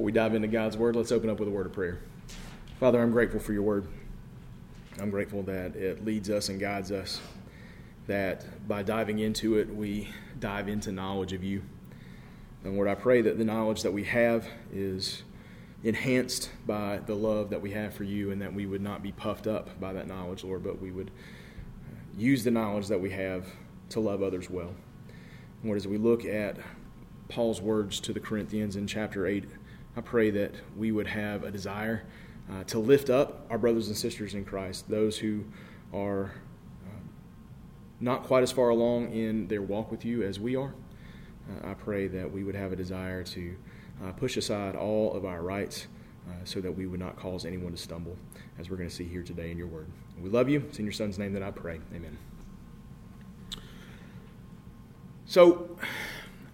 Before we dive into God's Word, let's open up with a word of prayer. Father, I'm grateful for your Word. I'm grateful that it leads us and guides us, that by diving into it, we dive into knowledge of you. And Lord, I pray that the knowledge that we have is enhanced by the love that we have for you and that we would not be puffed up by that knowledge, Lord, but we would use the knowledge that we have to love others well. Lord, as we look at Paul's words to the Corinthians in chapter 8, I pray that we would have a desire uh, to lift up our brothers and sisters in Christ, those who are uh, not quite as far along in their walk with you as we are. Uh, I pray that we would have a desire to uh, push aside all of our rights uh, so that we would not cause anyone to stumble, as we're going to see here today in your word. We love you. It's in your son's name that I pray. Amen. So,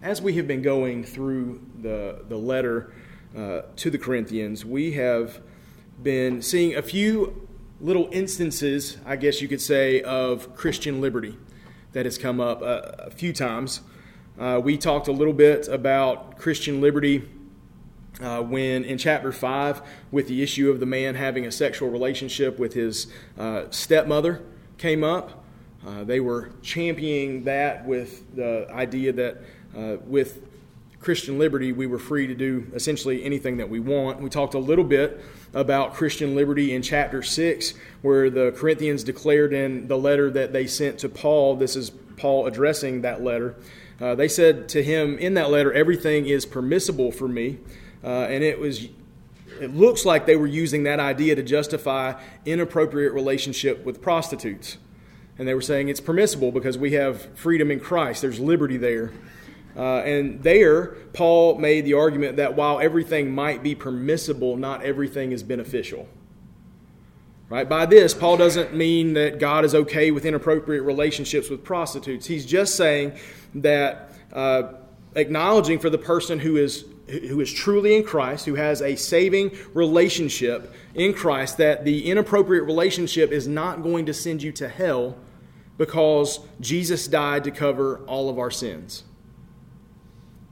as we have been going through the, the letter uh, to the Corinthians, we have been seeing a few little instances, I guess you could say, of Christian liberty that has come up a, a few times. Uh, we talked a little bit about Christian liberty uh, when in chapter 5 with the issue of the man having a sexual relationship with his uh, stepmother came up. Uh, they were championing that with the idea that uh, with Christian liberty, we were free to do essentially anything that we want. We talked a little bit about Christian liberty in chapter 6, where the Corinthians declared in the letter that they sent to Paul, this is Paul addressing that letter. Uh, they said to him in that letter, Everything is permissible for me. Uh, and it was it looks like they were using that idea to justify inappropriate relationship with prostitutes. And they were saying it's permissible because we have freedom in Christ, there's liberty there. Uh, and there, Paul made the argument that while everything might be permissible, not everything is beneficial. Right? By this, Paul doesn't mean that God is okay with inappropriate relationships with prostitutes. He's just saying that uh, acknowledging for the person who is who is truly in Christ, who has a saving relationship in Christ, that the inappropriate relationship is not going to send you to hell because Jesus died to cover all of our sins.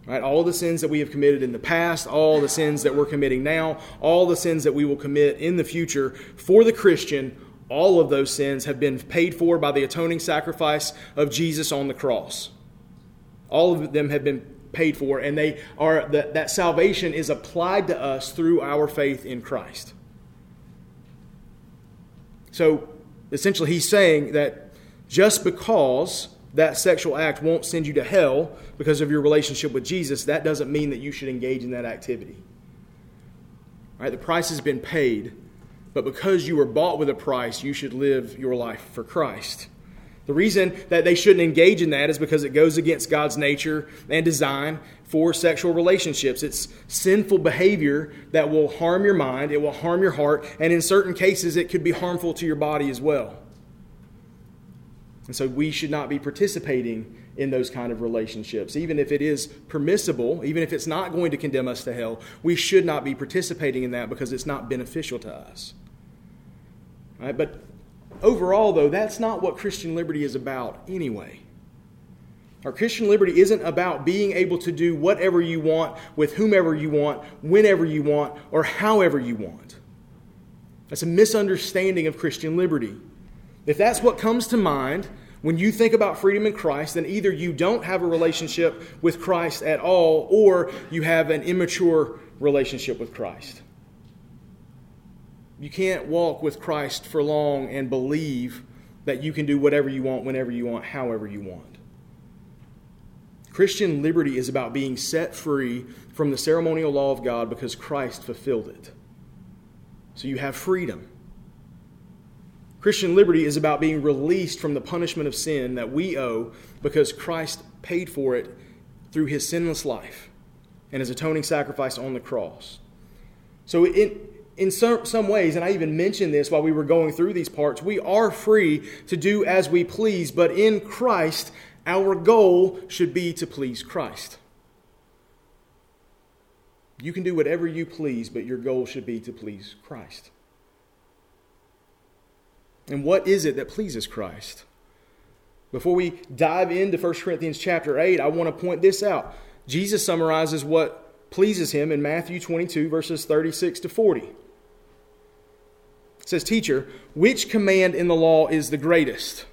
Right? All the sins that we have committed in the past, all the sins that we're committing now, all the sins that we will commit in the future for the Christian, all of those sins have been paid for by the atoning sacrifice of Jesus on the cross. All of them have been paid for, and they are that, that salvation is applied to us through our faith in Christ. So essentially, he's saying that just because that sexual act won't send you to hell because of your relationship with Jesus, that doesn't mean that you should engage in that activity. Right? The price has been paid, but because you were bought with a price, you should live your life for Christ. The reason that they shouldn't engage in that is because it goes against God's nature and design for sexual relationships. It's sinful behavior that will harm your mind, it will harm your heart, and in certain cases, it could be harmful to your body as well. And so we should not be participating in those kind of relationships. Even if it is permissible, even if it's not going to condemn us to hell, we should not be participating in that because it's not beneficial to us. Right? But overall, though, that's not what Christian liberty is about anyway. Our Christian liberty isn't about being able to do whatever you want with whomever you want, whenever you want, or however you want. That's a misunderstanding of Christian liberty. If that's what comes to mind when you think about freedom in Christ, then either you don't have a relationship with Christ at all or you have an immature relationship with Christ. You can't walk with Christ for long and believe that you can do whatever you want, whenever you want, however you want. Christian liberty is about being set free from the ceremonial law of God because Christ fulfilled it. So you have freedom. Christian liberty is about being released from the punishment of sin that we owe because Christ paid for it through his sinless life and his atoning sacrifice on the cross. So, in, in some, some ways, and I even mentioned this while we were going through these parts, we are free to do as we please, but in Christ, our goal should be to please Christ. You can do whatever you please, but your goal should be to please Christ. And what is it that pleases Christ? Before we dive into 1 Corinthians chapter 8, I want to point this out. Jesus summarizes what pleases him in Matthew 22, verses 36 to 40. It says, Teacher, which command in the law is the greatest?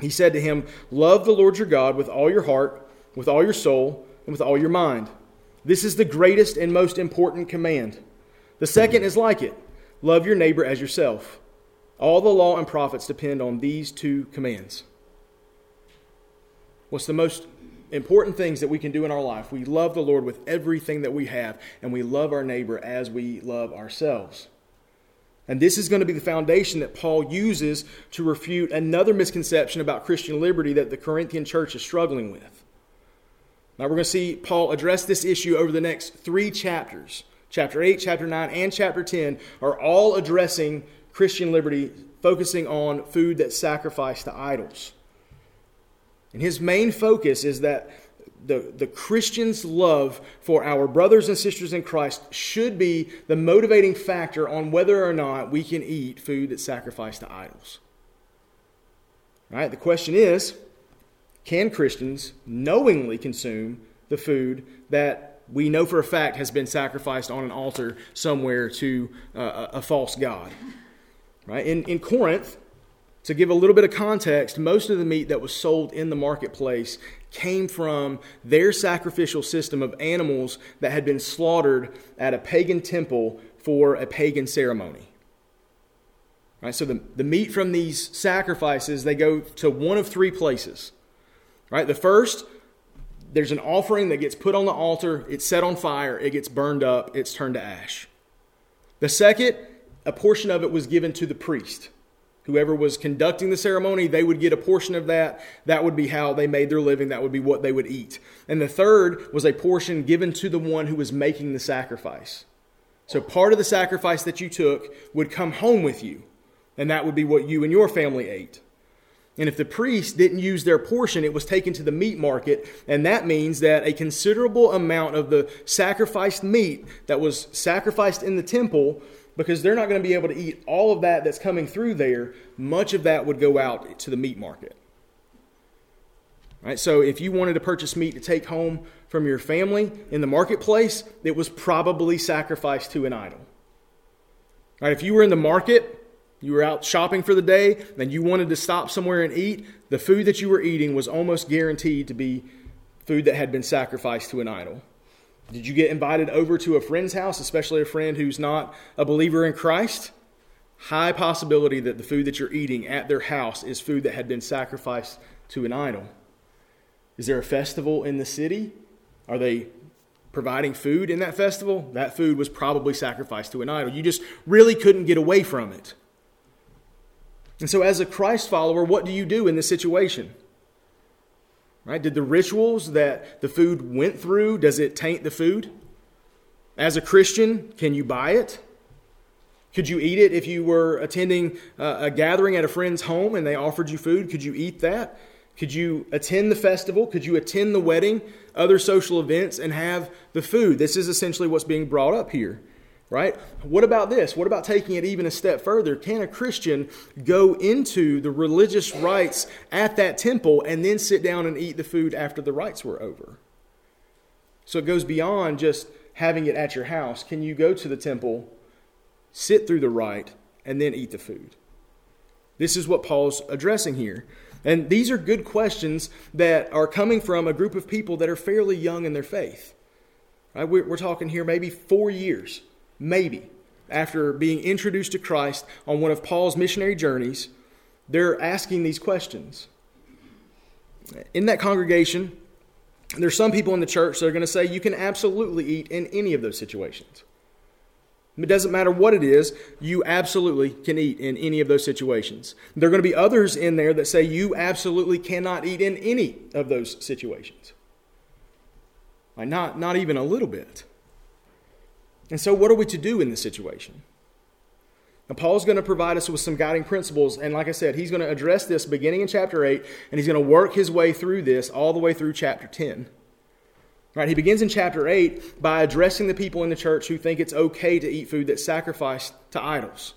He said to him, Love the Lord your God with all your heart, with all your soul, and with all your mind. This is the greatest and most important command. The second is like it love your neighbor as yourself. All the law and prophets depend on these two commands. What's the most important things that we can do in our life? We love the Lord with everything that we have, and we love our neighbor as we love ourselves. And this is going to be the foundation that Paul uses to refute another misconception about Christian liberty that the Corinthian church is struggling with. Now, we're going to see Paul address this issue over the next three chapters. Chapter 8, chapter 9, and chapter 10 are all addressing Christian liberty, focusing on food that's sacrificed to idols. And his main focus is that the, the Christian's love for our brothers and sisters in Christ should be the motivating factor on whether or not we can eat food that's sacrificed to idols. Right, the question is can Christians knowingly consume the food that we know for a fact has been sacrificed on an altar somewhere to uh, a false god? Right? In, in Corinth, to give a little bit of context, most of the meat that was sold in the marketplace came from their sacrificial system of animals that had been slaughtered at a pagan temple for a pagan ceremony. Right, so the, the meat from these sacrifices, they go to one of three places. Right? The first, there's an offering that gets put on the altar, it's set on fire, it gets burned up, it's turned to ash. The second, a portion of it was given to the priest. Whoever was conducting the ceremony, they would get a portion of that. That would be how they made their living. That would be what they would eat. And the third was a portion given to the one who was making the sacrifice. So part of the sacrifice that you took would come home with you, and that would be what you and your family ate. And if the priest didn't use their portion, it was taken to the meat market, and that means that a considerable amount of the sacrificed meat that was sacrificed in the temple because they're not going to be able to eat all of that that's coming through there. Much of that would go out to the meat market. Right, so if you wanted to purchase meat to take home from your family in the marketplace, it was probably sacrificed to an idol. Right, if you were in the market, you were out shopping for the day, and you wanted to stop somewhere and eat, the food that you were eating was almost guaranteed to be food that had been sacrificed to an idol. Did you get invited over to a friend's house, especially a friend who's not a believer in Christ? High possibility that the food that you're eating at their house is food that had been sacrificed to an idol. Is there a festival in the city? Are they providing food in that festival? That food was probably sacrificed to an idol. You just really couldn't get away from it. And so, as a Christ follower, what do you do in this situation? Right? Did the rituals that the food went through, does it taint the food? As a Christian, can you buy it? Could you eat it if you were attending uh, a gathering at a friend's home and they offered you food? Could you eat that? Could you attend the festival? Could you attend the wedding, other social events, and have the food? This is essentially what's being brought up here right? What about this? What about taking it even a step further? Can a Christian go into the religious rites at that temple and then sit down and eat the food after the rites were over? So it goes beyond just having it at your house. Can you go to the temple, sit through the rite, and then eat the food? This is what Paul's addressing here. And these are good questions that are coming from a group of people that are fairly young in their faith. Right? We're talking here maybe four years maybe, after being introduced to Christ on one of Paul's missionary journeys, they're asking these questions. In that congregation, there's some people in the church that are going to say you can absolutely eat in any of those situations. It doesn't matter what it is, you absolutely can eat in any of those situations. There are going to be others in there that say you absolutely cannot eat in any of those situations. Like Not, not even a little bit. And so, what are we to do in this situation? Now, Paul's going to provide us with some guiding principles. And like I said, he's going to address this beginning in chapter 8, and he's going to work his way through this all the way through chapter 10. Right, he begins in chapter 8 by addressing the people in the church who think it's okay to eat food that's sacrificed to idols.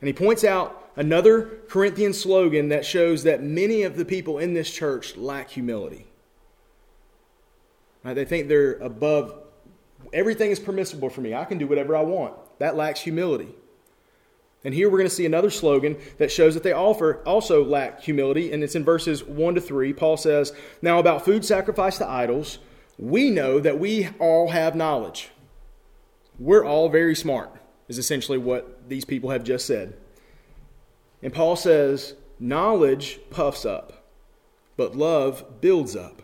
And he points out another Corinthian slogan that shows that many of the people in this church lack humility. Right, they think they're above everything is permissible for me. I can do whatever I want. That lacks humility. And here we're going to see another slogan that shows that they offer also lack humility, and it's in verses 1 to 3. Paul says, Now about food sacrificed to idols, we know that we all have knowledge. We're all very smart, is essentially what these people have just said. And Paul says, Knowledge puffs up, but love builds up.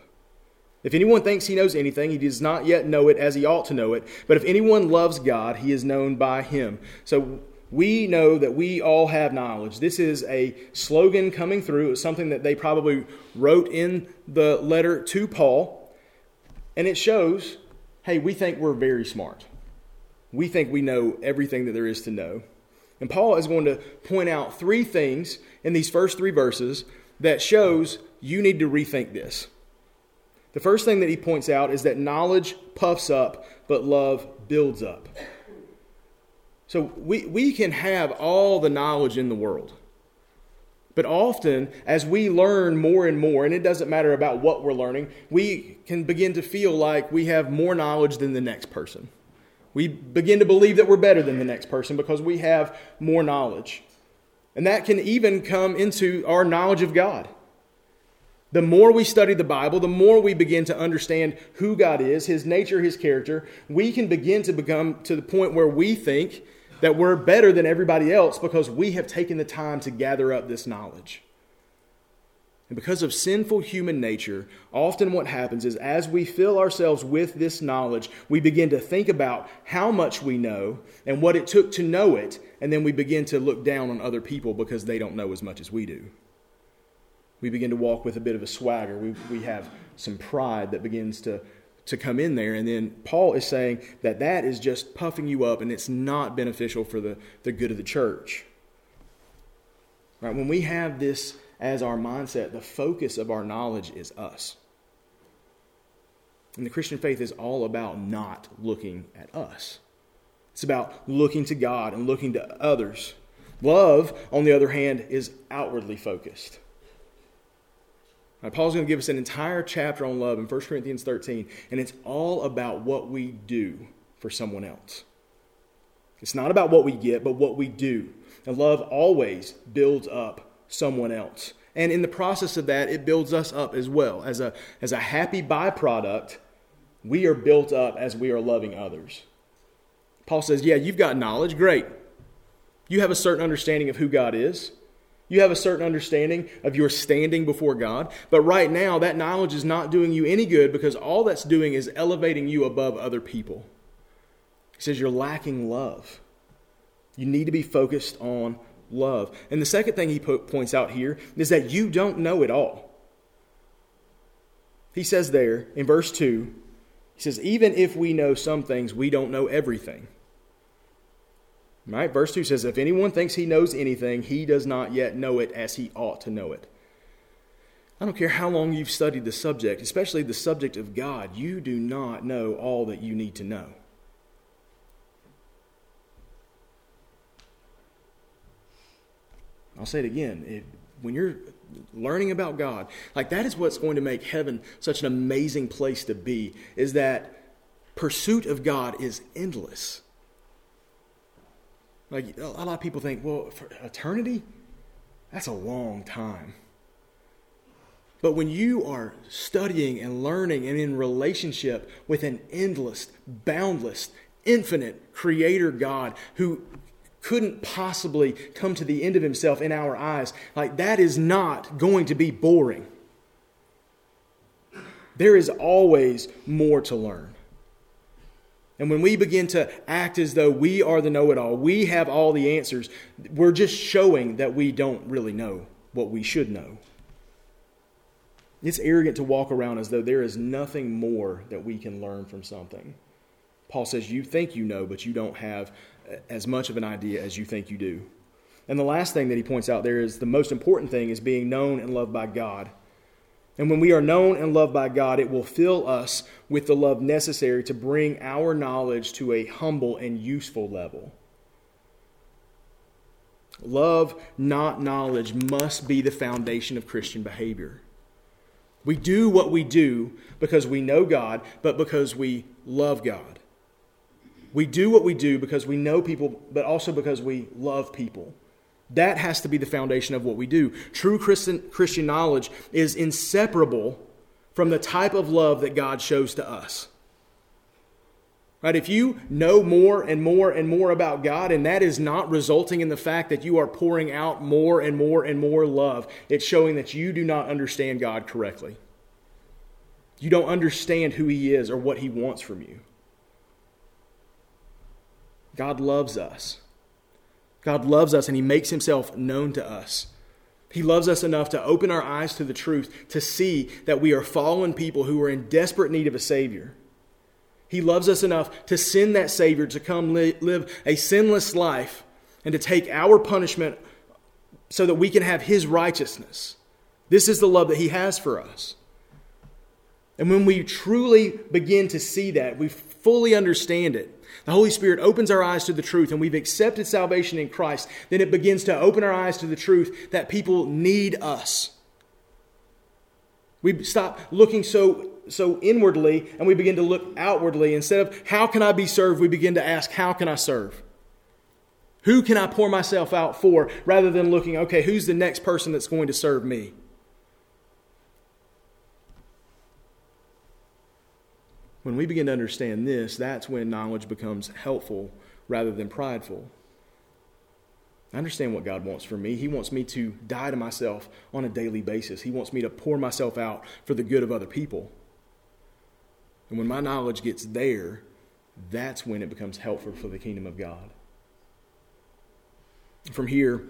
If anyone thinks he knows anything, he does not yet know it as he ought to know it. But if anyone loves God, he is known by him. So we know that we all have knowledge. This is a slogan coming through. It's something that they probably wrote in the letter to Paul. And it shows hey, we think we're very smart. We think we know everything that there is to know. And Paul is going to point out three things in these first three verses that shows you need to rethink this. The first thing that he points out is that knowledge puffs up, but love builds up. So we, we can have all the knowledge in the world. But often, as we learn more and more, and it doesn't matter about what we're learning, we can begin to feel like we have more knowledge than the next person. We begin to believe that we're better than the next person because we have more knowledge. And that can even come into our knowledge of God. The more we study the Bible, the more we begin to understand who God is, His nature, His character, we can begin to become to the point where we think that we're better than everybody else because we have taken the time to gather up this knowledge. And because of sinful human nature, often what happens is as we fill ourselves with this knowledge, we begin to think about how much we know and what it took to know it, and then we begin to look down on other people because they don't know as much as we do. We begin to walk with a bit of a swagger. We, we have some pride that begins to to come in there. And then Paul is saying that that is just puffing you up and it's not beneficial for the, the good of the church. Right? When we have this as our mindset, the focus of our knowledge is us. And the Christian faith is all about not looking at us. It's about looking to God and looking to others. Love, on the other hand, is outwardly focused. Now, Paul's going to give us an entire chapter on love in 1 Corinthians 13, and it's all about what we do for someone else. It's not about what we get, but what we do. And love always builds up someone else. And in the process of that, it builds us up as well. As a, as a happy byproduct, we are built up as we are loving others. Paul says, Yeah, you've got knowledge. Great. You have a certain understanding of who God is. You have a certain understanding of your standing before God. But right now, that knowledge is not doing you any good because all that's doing is elevating you above other people. He says you're lacking love. You need to be focused on love. And the second thing he po- points out here is that you don't know it all. He says there in verse 2, he says, even if we know some things, we don't know everything. Right? Verse 2 says, If anyone thinks he knows anything, he does not yet know it as he ought to know it. I don't care how long you've studied the subject, especially the subject of God, you do not know all that you need to know. I'll say it again. It, when you're learning about God, like that is what's going to make heaven such an amazing place to be, is that pursuit of God is endless. Like a lot of people think, well, for eternity, that's a long time. But when you are studying and learning and in relationship with an endless, boundless, infinite creator God who couldn't possibly come to the end of himself in our eyes, like that is not going to be boring. There is always more to learn. And when we begin to act as though we are the know it all, we have all the answers, we're just showing that we don't really know what we should know. It's arrogant to walk around as though there is nothing more that we can learn from something. Paul says, You think you know, but you don't have uh, as much of an idea as you think you do. And the last thing that he points out there is the most important thing is being known and loved by God. And when we are known and loved by God, it will fill us with the love necessary to bring our knowledge to a humble and useful level. Love, not knowledge, must be the foundation of Christian behavior. We do what we do because we know God, but because we love God. we do what we do because we know people, but also because we love people. That has to be the foundation of what we do. True Christian, Christian knowledge is inseparable from the type of love that God shows to us. Right? If you know more and more and more about God, and that is not resulting in the fact that you are pouring out more and more and more love, it's showing that you do not understand God correctly. You don't understand who He is or what He wants from you. God loves us. God loves us and He makes Himself known to us. He loves us enough to open our eyes to the truth, to see that we are fallen people who are in desperate need of a Savior. He loves us enough to send that Savior to come li- live a sinless life and to take our punishment so that we can have His righteousness. This is the love that He has for us. And when we truly begin to see that, we fully understand it. The Holy Spirit opens our eyes to the truth, and we've accepted salvation in Christ. Then it begins to open our eyes to the truth that people need us. We stop looking so so inwardly and we begin to look outwardly. Instead of how can I be served, we begin to ask, how can I serve? Who can I pour myself out for rather than looking, okay, who's the next person that's going to serve me? When we begin to understand this, that's when knowledge becomes helpful rather than prideful. I understand what God wants from me. He wants me to die to myself on a daily basis. He wants me to pour myself out for the good of other people. And when my knowledge gets there, that's when it becomes helpful for the kingdom of God. From here,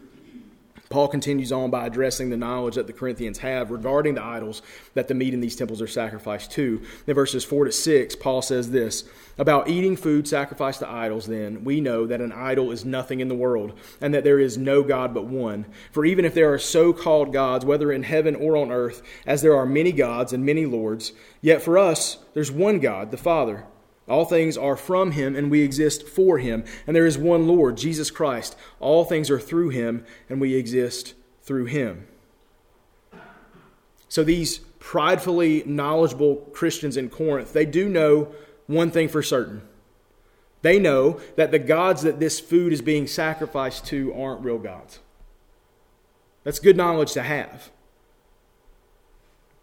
Paul continues on by addressing the knowledge that the Corinthians have regarding the idols that the meat in these temples are sacrificed to. In verses 4 to 6, Paul says this About eating food sacrificed to idols, then, we know that an idol is nothing in the world, and that there is no God but one. For even if there are so called gods, whether in heaven or on earth, as there are many gods and many lords, yet for us there's one God, the Father all things are from him, and we exist for him. And there is one Lord, Jesus Christ. All things are through him, and we exist through him. So these pridefully knowledgeable Christians in Corinth, they do know one thing for certain. They know that the gods that this food is being sacrificed to aren't real gods. That's good knowledge to have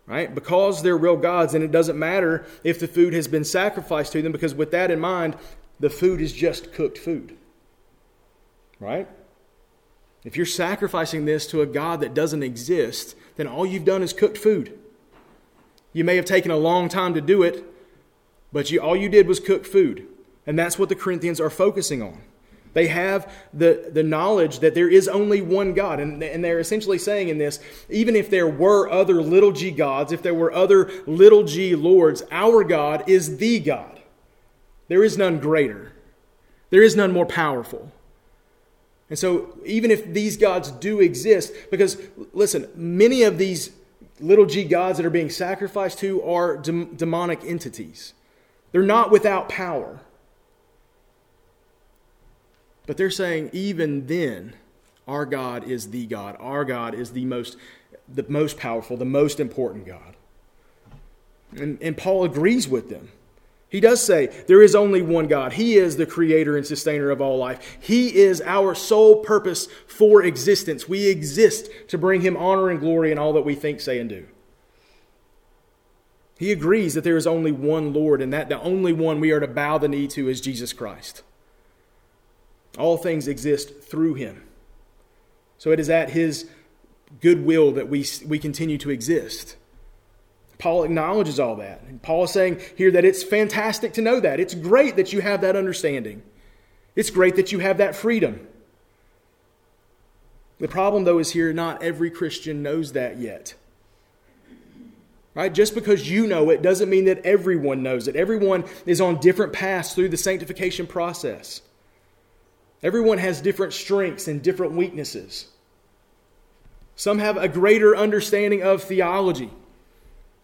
right? Because they're real gods, and it doesn't matter if the food has been sacrificed to them, because with that in mind, the food is just cooked food, right? If you're sacrificing this to a God that doesn't exist, then all you've done is cooked food. You may have taken a long time to do it, but you, all you did was cook food. And that's what the Corinthians are focusing on. They have the, the knowledge that there is only one God. And, and they're essentially saying in this even if there were other little g gods, if there were other little g lords, our God is the God. There is none greater, there is none more powerful. And so, even if these gods do exist, because listen, many of these little g gods that are being sacrificed to are de- demonic entities, they're not without power. But they're saying even then, our God is the God. Our God is the most, the most powerful, the most important God. And, and Paul agrees with them. He does say there is only one God. He is the creator and sustainer of all life. He is our sole purpose for existence. We exist to bring him honor and glory in all that we think, say, and do. He agrees that there is only one Lord and that the only one we are to bow the knee to is Jesus Christ. All things exist through him. So it is at his goodwill that we, we continue to exist. Paul acknowledges all that. And Paul is saying here that it's fantastic to know that. It's great that you have that understanding. It's great that you have that freedom. The problem, though, is here not every Christian knows that yet. Right? Just because you know it doesn't mean that everyone knows it. Everyone is on different paths through the sanctification process. Everyone has different strengths and different weaknesses. Some have a greater understanding of theology.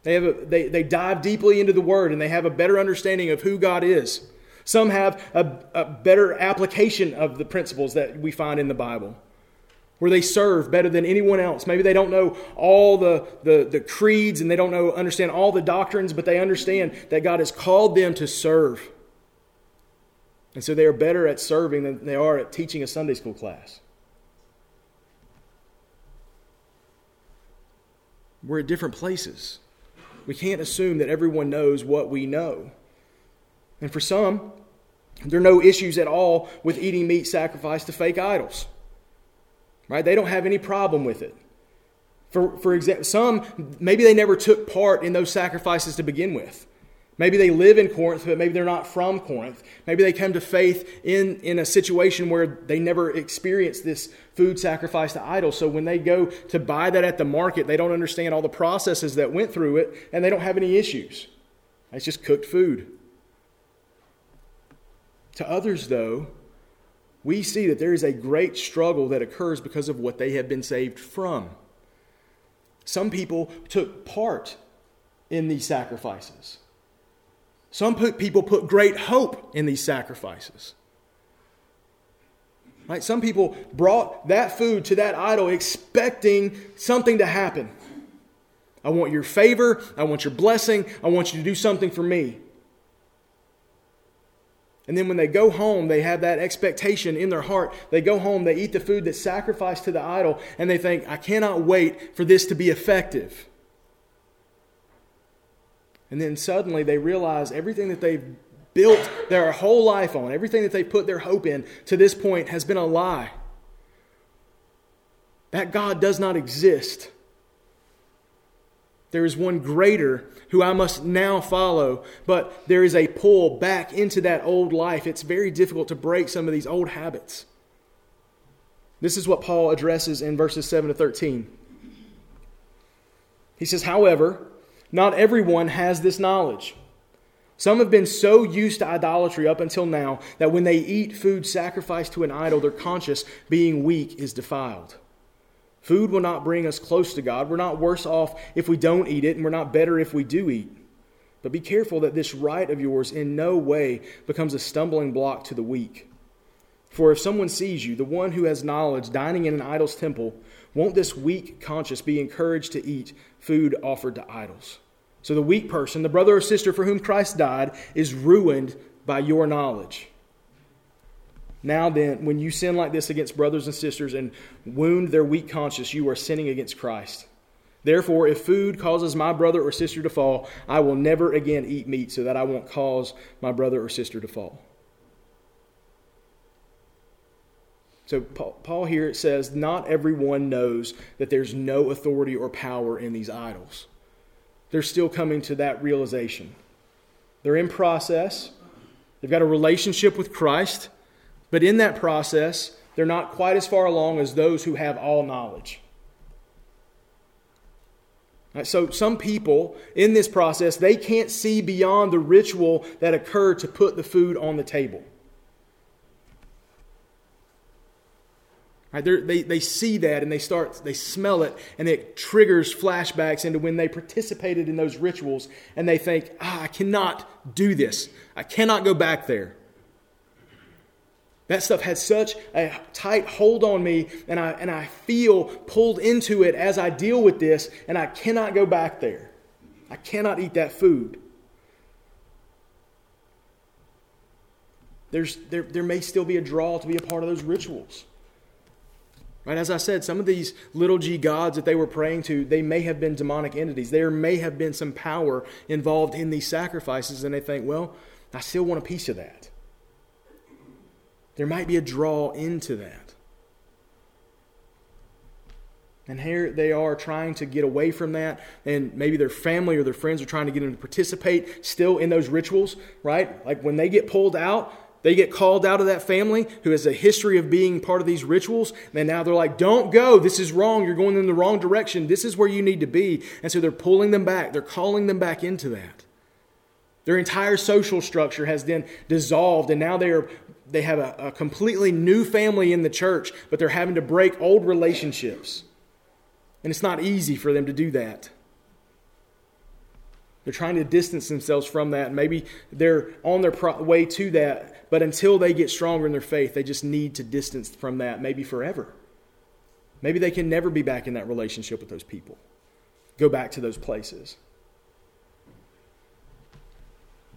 They, have a, they, they dive deeply into the Word and they have a better understanding of who God is. Some have a, a better application of the principles that we find in the Bible, where they serve better than anyone else. Maybe they don't know all the, the, the creeds and they don't know, understand all the doctrines, but they understand that God has called them to serve. And so they are better at serving than they are at teaching a Sunday school class. We're at different places. We can't assume that everyone knows what we know. And for some, there are no issues at all with eating meat sacrificed to fake idols. Right? They don't have any problem with it. For, for example, some, maybe they never took part in those sacrifices to begin with. Maybe they live in Corinth, but maybe they're not from Corinth. Maybe they come to faith in, in a situation where they never experienced this food sacrifice to idols. So when they go to buy that at the market, they don't understand all the processes that went through it, and they don't have any issues. It's just cooked food. To others, though, we see that there is a great struggle that occurs because of what they have been saved from. Some people took part in these sacrifices. Some people put great hope in these sacrifices. Right? Some people brought that food to that idol expecting something to happen. I want your favor. I want your blessing. I want you to do something for me. And then when they go home, they have that expectation in their heart. They go home, they eat the food that's sacrificed to the idol, and they think, I cannot wait for this to be effective. And then suddenly they realize everything that they've built their whole life on, everything that they put their hope in to this point has been a lie. That God does not exist. There is one greater who I must now follow, but there is a pull back into that old life. It's very difficult to break some of these old habits. This is what Paul addresses in verses 7 to 13. He says, However, not everyone has this knowledge. Some have been so used to idolatry up until now that when they eat food sacrificed to an idol, their conscience, being weak, is defiled. Food will not bring us close to God. We're not worse off if we don't eat it, and we're not better if we do eat. But be careful that this right of yours in no way becomes a stumbling block to the weak. For if someone sees you, the one who has knowledge, dining in an idol's temple, won't this weak conscience be encouraged to eat food offered to idols? So the weak person, the brother or sister for whom Christ died, is ruined by your knowledge. Now then, when you sin like this against brothers and sisters and wound their weak conscience, you are sinning against Christ. Therefore, if food causes my brother or sister to fall, I will never again eat meat so that I won't cause my brother or sister to fall. So, Paul here says, Not everyone knows that there's no authority or power in these idols. They're still coming to that realization. They're in process, they've got a relationship with Christ, but in that process, they're not quite as far along as those who have all knowledge. Right, so some people in this process, they can't see beyond the ritual that occurred to put the food on the table. Right, they they see that and they start, they smell it, and it triggers flashbacks into when they participated in those rituals, and they think, ah, I cannot do this. I cannot go back there. That stuff has such a tight hold on me, and I, and I feel pulled into it as I deal with this, and I cannot go back there. I cannot eat that food. There's, there, there may still be a draw to be a part of those rituals. Right, as I said, some of these little g gods that they were praying to, they may have been demonic entities. There may have been some power involved in these sacrifices, and they think, well, I still want a piece of that. There might be a draw into that. And here they are trying to get away from that, and maybe their family or their friends are trying to get them to participate still in those rituals, right? Like when they get pulled out, they get called out of that family who has a history of being part of these rituals, and now they're like, don't go. This is wrong. You're going in the wrong direction. This is where you need to be. And so they're pulling them back, they're calling them back into that. Their entire social structure has then dissolved, and now they are they have a, a completely new family in the church, but they're having to break old relationships. And it's not easy for them to do that. They're trying to distance themselves from that. Maybe they're on their pro- way to that, but until they get stronger in their faith, they just need to distance from that, maybe forever. Maybe they can never be back in that relationship with those people, go back to those places.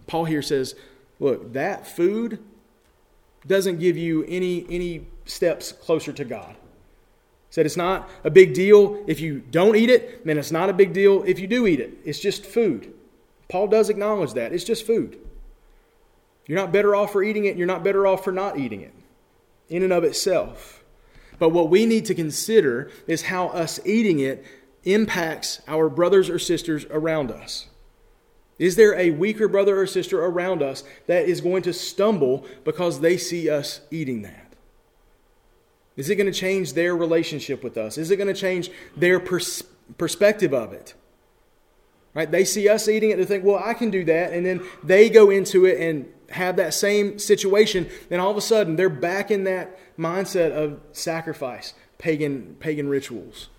Paul here says, look, that food doesn't give you any, any steps closer to God. He said it's not a big deal if you don't eat it, then it's not a big deal if you do eat it. It's just food. Paul does acknowledge that. It's just food. You're not better off for eating it, you're not better off for not eating it in and of itself. But what we need to consider is how us eating it impacts our brothers or sisters around us. Is there a weaker brother or sister around us that is going to stumble because they see us eating that? Is it going to change their relationship with us? Is it going to change their pers- perspective of it? Right? They see us eating it, they think, well, I can do that. And then they go into it and have that same situation. Then all of a sudden, they're back in that mindset of sacrifice, pagan, pagan rituals.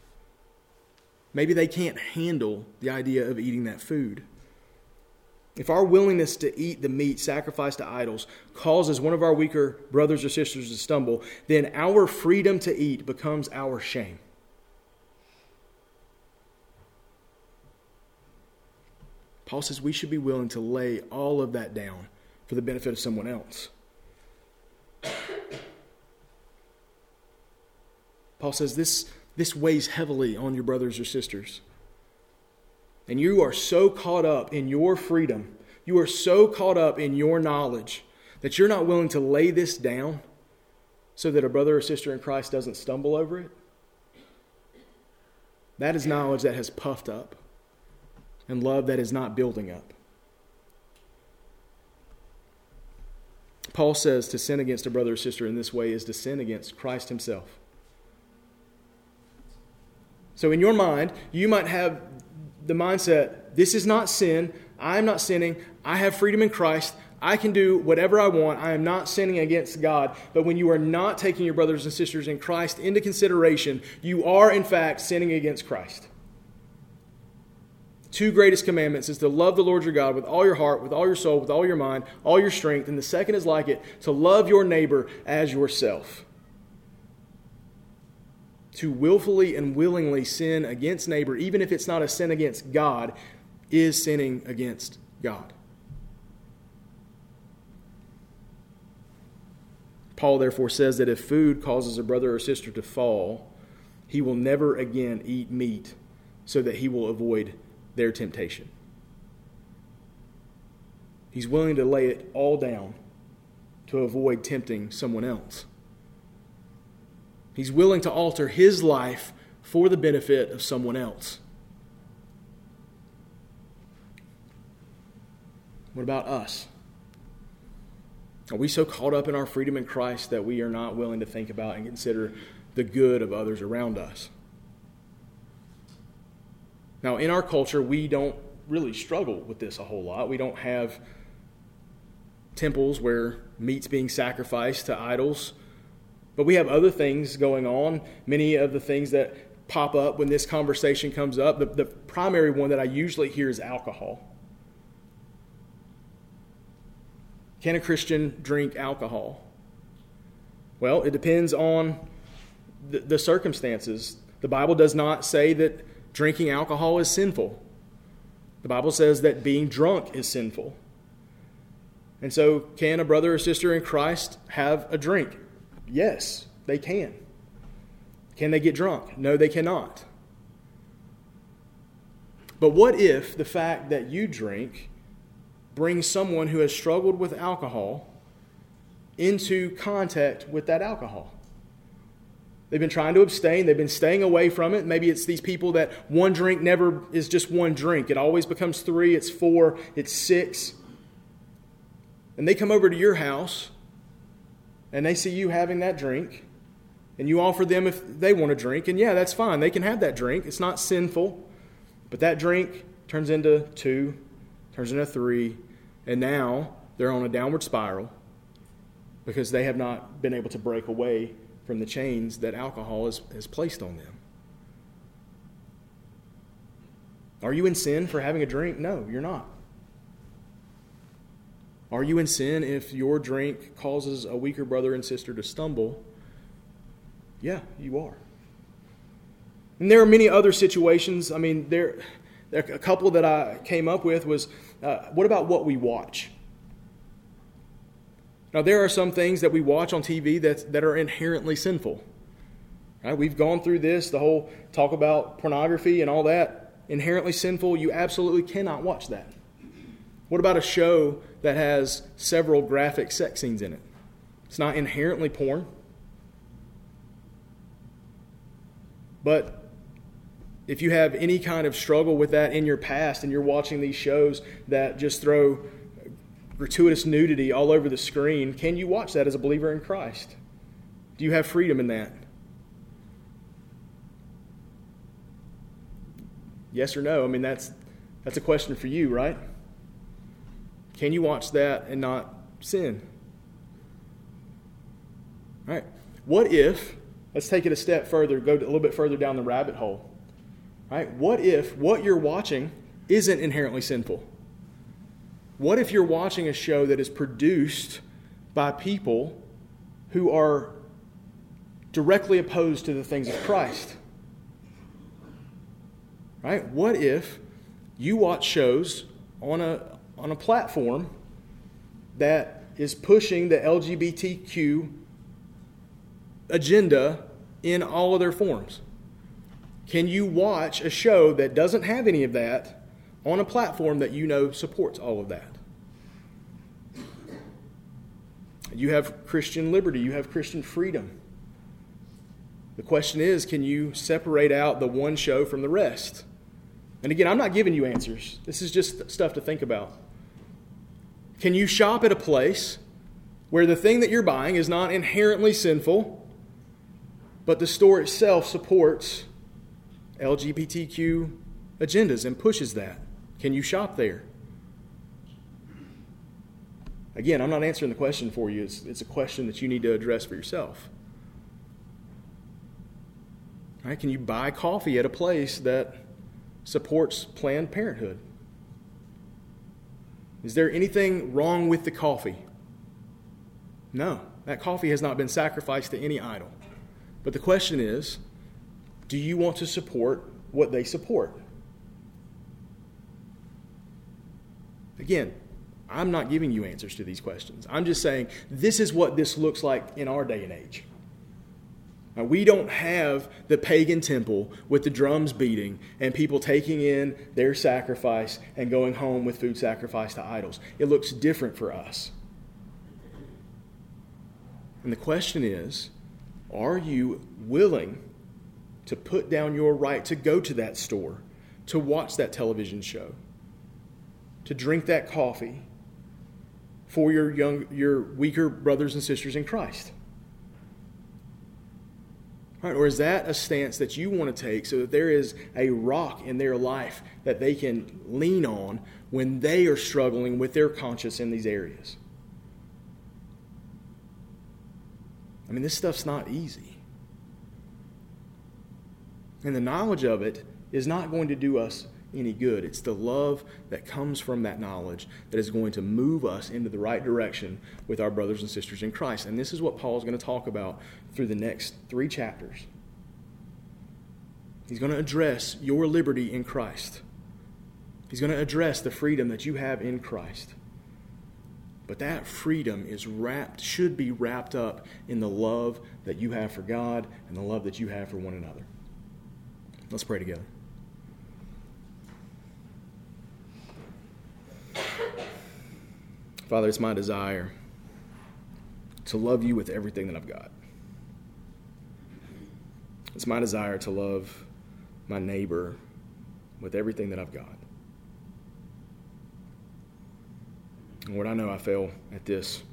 Maybe they can't handle the idea of eating that food. If our willingness to eat the meat sacrificed to idols causes one of our weaker brothers or sisters to stumble, then our freedom to eat becomes our shame. Paul says we should be willing to lay all of that down for the benefit of someone else. Paul says this, this weighs heavily on your brothers or sisters. And you are so caught up in your freedom, you are so caught up in your knowledge that you're not willing to lay this down so that a brother or sister in Christ doesn't stumble over it. That is knowledge that has puffed up and love that is not building up. Paul says to sin against a brother or sister in this way is to sin against Christ himself. So, in your mind, you might have the mindset this is not sin. I am not sinning. I have freedom in Christ. I can do whatever I want. I am not sinning against God. But when you are not taking your brothers and sisters in Christ into consideration, you are, in fact, sinning against Christ. Two greatest commandments is to love the Lord your God with all your heart, with all your soul, with all your mind, all your strength. And the second is like it to love your neighbor as yourself to willfully and willingly sin against neighbor, even if it's not a sin against God, is sinning against God. Paul therefore says that if food causes a brother or sister to fall, he will never again eat meat so that he will avoid their temptation. He's willing to lay it all down to avoid tempting someone else. He's willing to alter his life for the benefit of someone else. What about us? Are we so caught up in our freedom in Christ that we are not willing to think about and consider the good of others around us? Now, in our culture, we don't really struggle with this a whole lot. We don't have temples where meat's being sacrificed to idols. But we have other things going on. Many of the things that pop up when this conversation comes up, the, the primary one that I usually hear is alcohol. Can a Christian drink alcohol? Well, it depends on the, the, circumstances. The Bible does not say that drinking alcohol is sinful. The Bible says that being drunk is sinful. And so, can a brother or sister in Christ have a drink? Yes, they can. Can they get drunk? No, they cannot. But what if the fact that you drink brings someone who has struggled with alcohol into contact with that alcohol? They've been trying to abstain. They've been staying away from it. Maybe it's these people that one drink never is just one drink. It always becomes three, it's four, it's six. And they come over to your house and they see you having that drink, and you offer them if they want a drink, and yeah, that's fine. They can have that drink. It's not sinful. But that drink turns into two, turns into three, and now they're on a downward spiral because they have not been able to break away from the chains that alcohol has, has placed on them. Are you in sin for having a drink? No, you're not. Are you in sin if your drink causes a weaker brother and sister to stumble? Yeah, you are. And there are many other situations. I mean, there, there a couple that I came up with was uh, what about what we watch? Now, there are some things that we watch on TV that, that are inherently sinful. Right? We've gone through this, the whole talk about pornography and all that. Inherently sinful, you absolutely cannot watch that. What about a show that has several graphic sex scenes in it? It's not inherently porn. But if you have any kind of struggle with that in your past and you're watching these shows that just throw gratuitous nudity all over the screen, can you watch that as a believer in Christ? Do you have freedom in that? Yes or no? I mean, that's, that's a question for you, right? Can you watch that and not sin? All right. What if, let's take it a step further, go a little bit further down the rabbit hole. All right. What if what you're watching isn't inherently sinful? What if you're watching a show that is produced by people who are directly opposed to the things of Christ? Right? What if you watch shows on a, on a platform that is pushing the LGBTQ agenda in all of their forms? Can you watch a show that doesn't have any of that on a platform that you know supports all of that? You have Christian liberty, you have Christian freedom. The question is can you separate out the one show from the rest? And again, I'm not giving you answers. This is just stuff to think about. Can you shop at a place where the thing that you're buying is not inherently sinful, but the store itself supports LGBTQ agendas and pushes that? Can you shop there? Again, I'm not answering the question for you. It's, it's a question that you need to address for yourself. Right? Can you buy coffee at a place that supports Planned Parenthood? Is there anything wrong with the coffee? No, that coffee has not been sacrificed to any idol. But the question is do you want to support what they support? Again, I'm not giving you answers to these questions. I'm just saying this is what this looks like in our day and age. Now, we don't have the pagan temple with the drums beating and people taking in their sacrifice and going home with food sacrificed to idols. It looks different for us. And the question is are you willing to put down your right to go to that store, to watch that television show, to drink that coffee for your, young, your weaker brothers and sisters in Christ? Right? Or is that a stance that you want to take so that there is a rock in their life that they can lean on when they are struggling with their conscience in these areas? I mean, this stuff's not easy. And the knowledge of it is not going to do us any good. It's the love that comes from that knowledge that is going to move us into the right direction with our brothers and sisters in Christ. And this is what Paul is going to talk about through the next three chapters. He's going to address your liberty in Christ. He's going to address the freedom that you have in Christ. But that freedom is wrapped, should be wrapped up in the love that you have for God and the love that you have for one another. Let's pray together. Father, it's my desire to love you with everything that I've got. It's my desire to love my neighbor with everything that I've got. Lord, I know I fail at this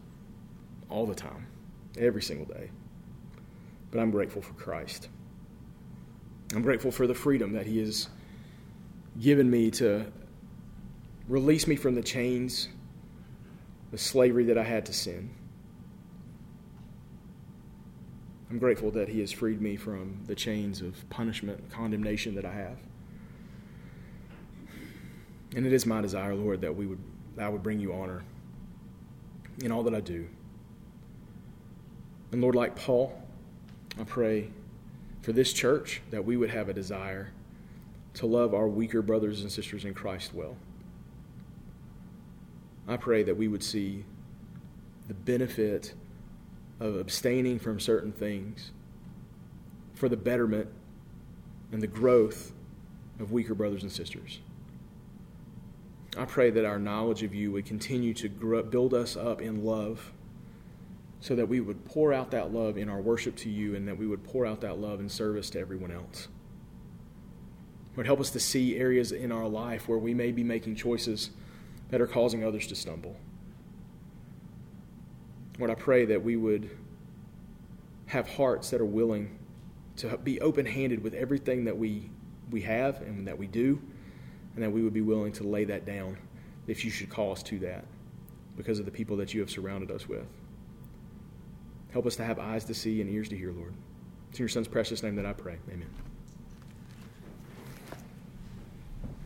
all the time, every single day. But I'm grateful for Christ. I'm grateful for the freedom that He has given me to release me from the chains the slavery that I had to sin. I'm grateful that He has freed me from the chains of punishment condemnation that I have. And it is my desire, Lord, that we would I would bring you honor in all that I do. And Lord, like Paul, I pray for this church that we would have a desire to love our weaker brothers and sisters in Christ well. I pray that we would see the benefit of abstaining from certain things for the betterment and the growth of weaker brothers and sisters. I pray that our knowledge of you would continue to grow, build us up in love so that we would pour out that love in our worship to you and that we would pour out that love in service to everyone else. Lord, help us to see areas in our life where we may be making choices that are causing others to stumble. Lord, I pray that we would have hearts that are willing to be open handed with everything that we, we have and that we do, and that we would be willing to lay that down if you should call us to that because of the people that you have surrounded us with. Help us to have eyes to see and ears to hear, Lord. It's in your Son's precious name that I pray. Amen.